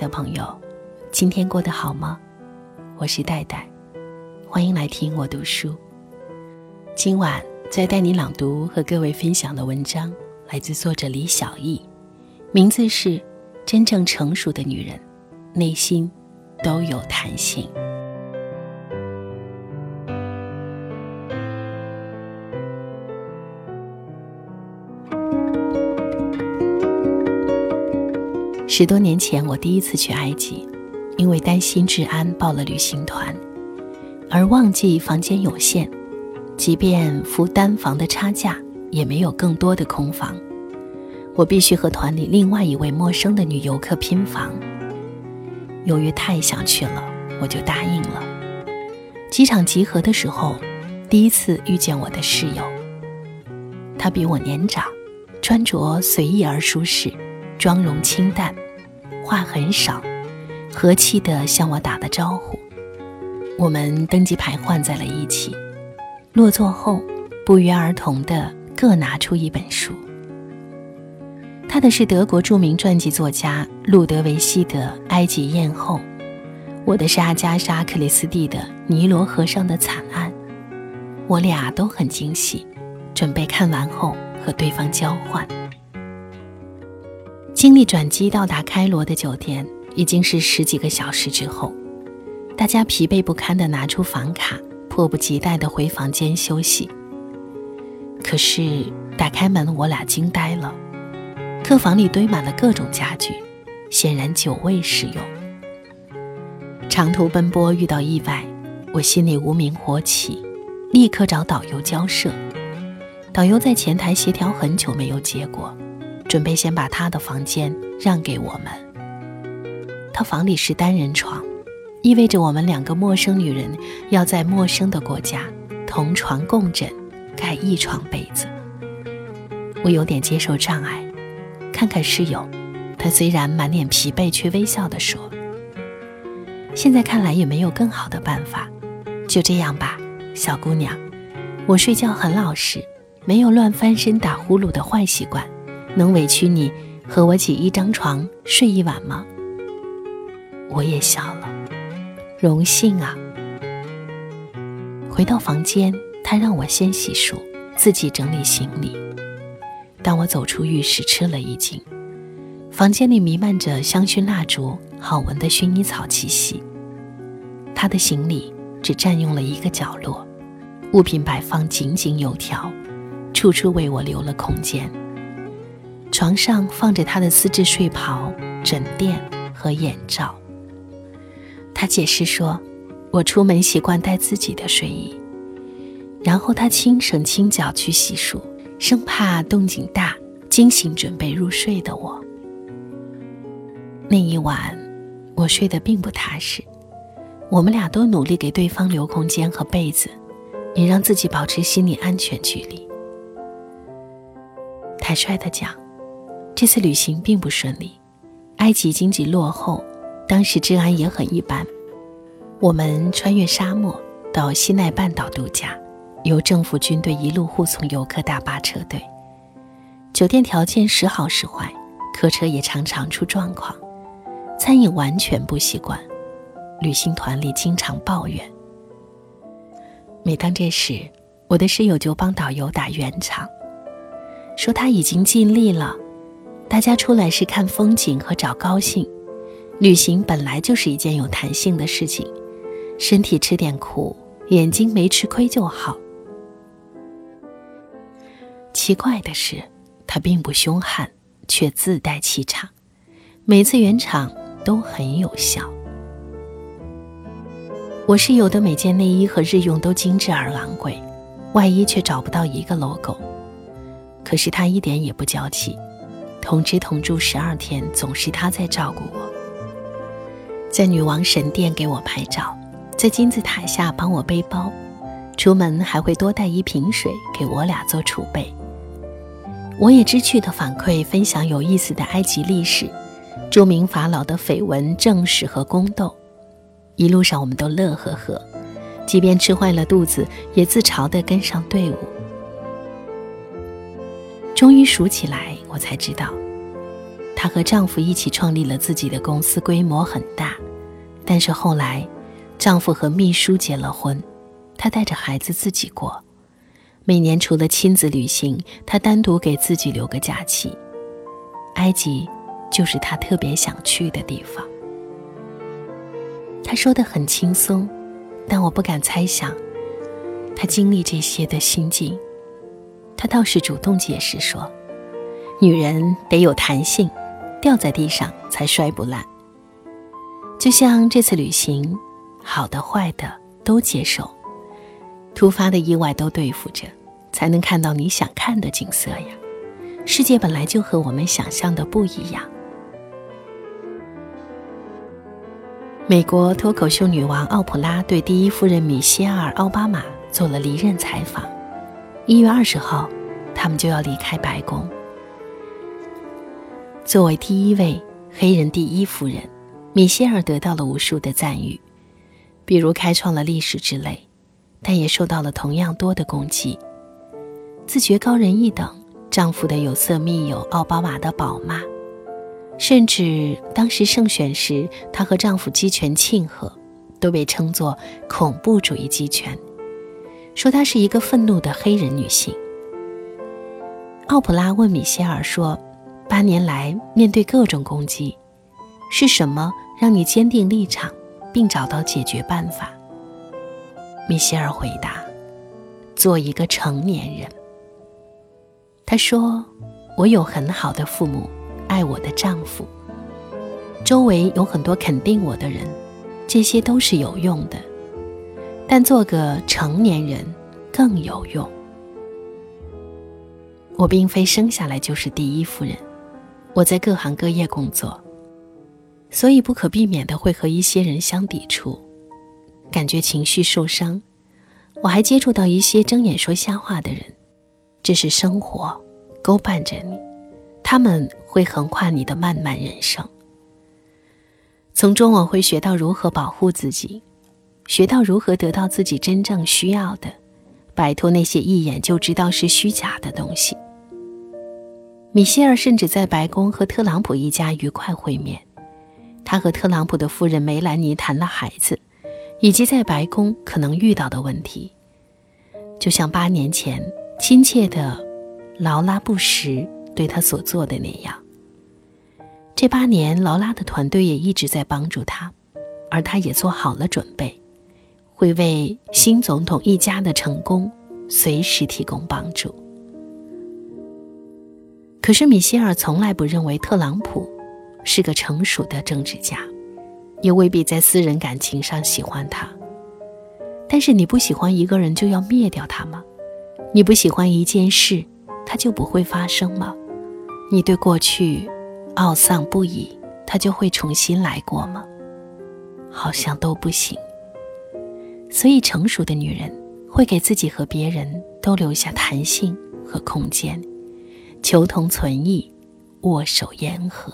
的朋友，今天过得好吗？我是戴戴，欢迎来听我读书。今晚再带你朗读和各位分享的文章，来自作者李小艺，名字是《真正成熟的女人，内心都有弹性》。十多年前，我第一次去埃及，因为担心治安报了旅行团，而忘记房间有限，即便付单房的差价，也没有更多的空房。我必须和团里另外一位陌生的女游客拼房。由于太想去了，我就答应了。机场集合的时候，第一次遇见我的室友。她比我年长，穿着随意而舒适，妆容清淡。话很少，和气的向我打了招呼。我们登机牌换在了一起，落座后不约而同的各拿出一本书。他的是德国著名传记作家路德维希的《埃及艳后》，我的是阿加莎·克里斯蒂的《尼罗河上的惨案》。我俩都很惊喜，准备看完后和对方交换。经历转机到达开罗的酒店，已经是十几个小时之后。大家疲惫不堪地拿出房卡，迫不及待地回房间休息。可是打开门，我俩惊呆了。客房里堆满了各种家具，显然久未使用。长途奔波遇到意外，我心里无名火起，立刻找导游交涉。导游在前台协调很久，没有结果。准备先把他的房间让给我们。他房里是单人床，意味着我们两个陌生女人要在陌生的国家同床共枕，盖一床被子。我有点接受障碍，看看室友，他虽然满脸疲惫，却微笑地说：“现在看来也没有更好的办法，就这样吧，小姑娘。我睡觉很老实，没有乱翻身、打呼噜的坏习惯。”能委屈你和我挤一张床睡一晚吗？我也笑了，荣幸啊。回到房间，他让我先洗漱，自己整理行李。当我走出浴室，吃了一惊，房间里弥漫着香薰蜡烛、好闻的薰衣草气息。他的行李只占用了一个角落，物品摆放井井有条，处处为我留了空间。床上放着他的丝质睡袍、枕垫和眼罩。他解释说：“我出门习惯带自己的睡衣。”然后他轻手轻脚去洗漱，生怕动静大惊醒准备入睡的我。那一晚，我睡得并不踏实。我们俩都努力给对方留空间和被子，也让自己保持心理安全距离。坦率的讲。这次旅行并不顺利，埃及经济落后，当时治安也很一般。我们穿越沙漠到西奈半岛度假，由政府军队一路护送游客大巴车队。酒店条件时好时坏，客车也常常出状况，餐饮完全不习惯，旅行团里经常抱怨。每当这时，我的室友就帮导游打圆场，说他已经尽力了。大家出来是看风景和找高兴，旅行本来就是一件有弹性的事情，身体吃点苦，眼睛没吃亏就好。奇怪的是，他并不凶悍，却自带气场，每次圆场都很有效。我室友的每件内衣和日用都精致而昂贵，外衣却找不到一个 logo，可是他一点也不娇气。同吃同住十二天，总是他在照顾我。在女王神殿给我拍照，在金字塔下帮我背包，出门还会多带一瓶水给我俩做储备。我也知趣的反馈分享有意思的埃及历史、著名法老的绯闻正史和宫斗。一路上我们都乐呵呵，即便吃坏了肚子，也自嘲地跟上队伍。终于数起来，我才知道，她和丈夫一起创立了自己的公司，规模很大。但是后来，丈夫和秘书结了婚，她带着孩子自己过。每年除了亲子旅行，她单独给自己留个假期。埃及就是她特别想去的地方。她说的很轻松，但我不敢猜想，她经历这些的心境。他倒是主动解释说：“女人得有弹性。”掉在地上才摔不烂。就像这次旅行，好的坏的都接受，突发的意外都对付着，才能看到你想看的景色呀。世界本来就和我们想象的不一样。美国脱口秀女王奥普拉对第一夫人米歇尔·奥巴马做了离任采访。一月二十号，他们就要离开白宫。作为第一位黑人第一夫人，米歇尔得到了无数的赞誉，比如开创了历史之类，但也受到了同样多的攻击。自觉高人一等，丈夫的有色密友奥巴马的宝妈，甚至当时胜选时，她和丈夫击拳庆贺，都被称作恐怖主义击拳，说她是一个愤怒的黑人女性。奥普拉问米歇尔说。八年来，面对各种攻击，是什么让你坚定立场，并找到解决办法？米歇尔回答：“做一个成年人。”他说：“我有很好的父母，爱我的丈夫，周围有很多肯定我的人，这些都是有用的。但做个成年人更有用。我并非生下来就是第一夫人。”我在各行各业工作，所以不可避免的会和一些人相抵触，感觉情绪受伤。我还接触到一些睁眼说瞎话的人，这是生活勾绊着你，他们会横跨你的漫漫人生。从中我会学到如何保护自己，学到如何得到自己真正需要的，摆脱那些一眼就知道是虚假的东西。米歇尔甚至在白宫和特朗普一家愉快会面，他和特朗普的夫人梅兰妮谈了孩子，以及在白宫可能遇到的问题，就像八年前亲切的劳拉·布什对他所做的那样。这八年，劳拉的团队也一直在帮助他，而他也做好了准备，会为新总统一家的成功随时提供帮助。可是米歇尔从来不认为特朗普是个成熟的政治家，也未必在私人感情上喜欢他。但是你不喜欢一个人就要灭掉他吗？你不喜欢一件事，它就不会发生吗？你对过去懊丧不已，他就会重新来过吗？好像都不行。所以成熟的女人会给自己和别人都留下弹性和空间。求同存异，握手言和。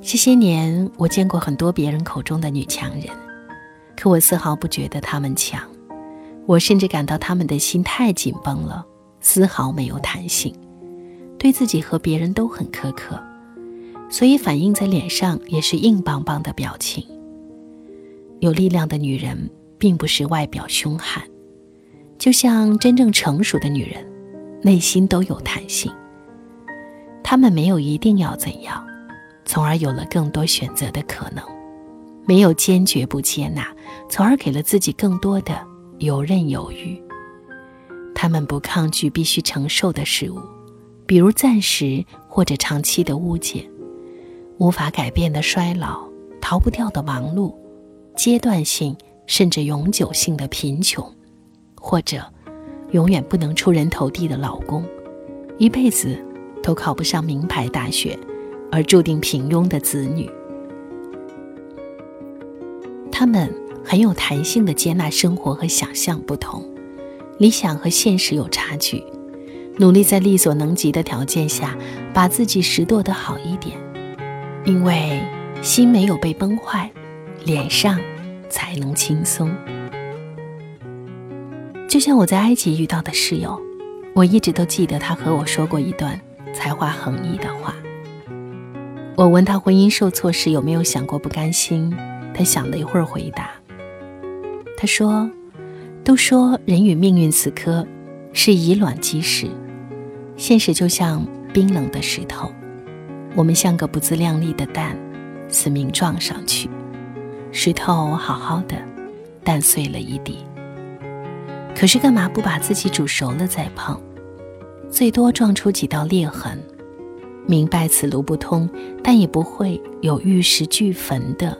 这些年，我见过很多别人口中的女强人，可我丝毫不觉得她们强。我甚至感到她们的心太紧绷了，丝毫没有弹性，对自己和别人都很苛刻，所以反映在脸上也是硬邦邦的表情。有力量的女人，并不是外表凶悍。就像真正成熟的女人，内心都有弹性。她们没有一定要怎样，从而有了更多选择的可能；没有坚决不接纳，从而给了自己更多的游刃有余。她们不抗拒必须承受的事物，比如暂时或者长期的误解、无法改变的衰老、逃不掉的忙碌、阶段性甚至永久性的贫穷。或者，永远不能出人头地的老公，一辈子都考不上名牌大学，而注定平庸的子女，他们很有弹性的接纳生活和想象不同，理想和现实有差距，努力在力所能及的条件下把自己拾掇的好一点，因为心没有被崩坏，脸上才能轻松。就像我在埃及遇到的室友，我一直都记得他和我说过一段才华横溢的话。我问他婚姻受挫时有没有想过不甘心，他想了一会儿回答：“他说，都说人与命运死磕是以卵击石，现实就像冰冷的石头，我们像个不自量力的蛋，死命撞上去，石头好好的，蛋碎了一地。可是干嘛不把自己煮熟了再碰？”最多撞出几道裂痕，明白此路不通，但也不会有玉石俱焚的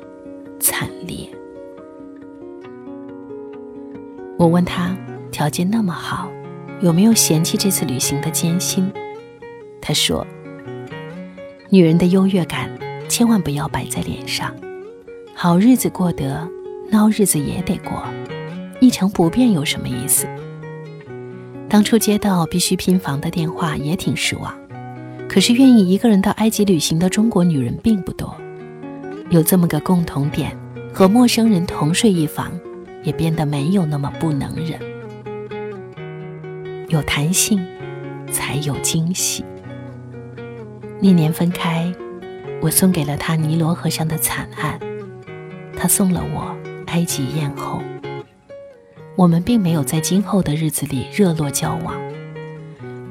惨烈。我问他条件那么好，有没有嫌弃这次旅行的艰辛？他说：“女人的优越感千万不要摆在脸上，好日子过得，孬日子也得过，一成不变有什么意思？”当初接到必须拼房的电话也挺失望，可是愿意一个人到埃及旅行的中国女人并不多。有这么个共同点，和陌生人同睡一房，也变得没有那么不能忍。有弹性，才有惊喜。那年分开，我送给了他尼罗河上的惨案，他送了我埃及艳后。我们并没有在今后的日子里热络交往，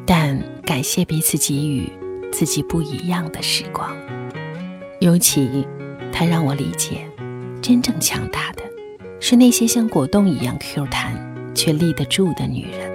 但感谢彼此给予自己不一样的时光。尤其，他让我理解，真正强大的是那些像果冻一样 Q 弹却立得住的女人。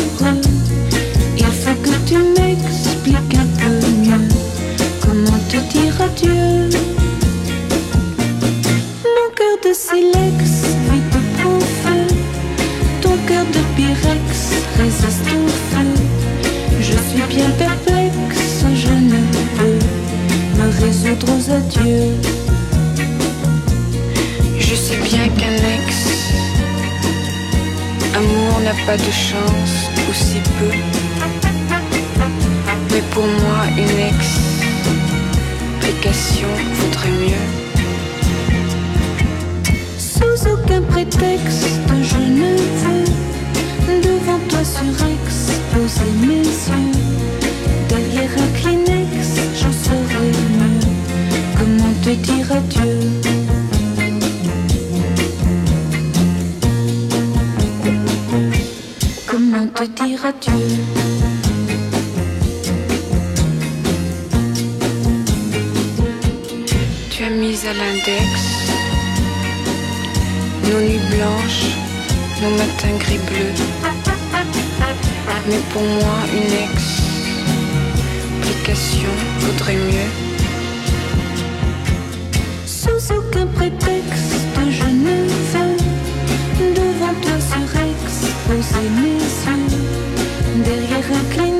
Mon cœur de silex vit de feu. Ton cœur de pyrex résiste au feu. Je suis bien perplexe, je ne peux me résoudre aux adieux. Je sais bien qu'un ex, amour n'a pas de chance, ou si peu. Mais pour moi, une ex explication vaudrait mieux. Sous aucun prétexte, je ne veux devant toi sur ex poser mes yeux. Derrière un Kleenex, j'en serai mieux. Comment te dire adieu? Comment te dire adieu? L'index nos nuits blanches, nos matins gris-bleus. Mais pour moi, une explication vaudrait mieux. Sous aucun prétexte, je ne veux devant toi sur ex poser mes yeux derrière un clé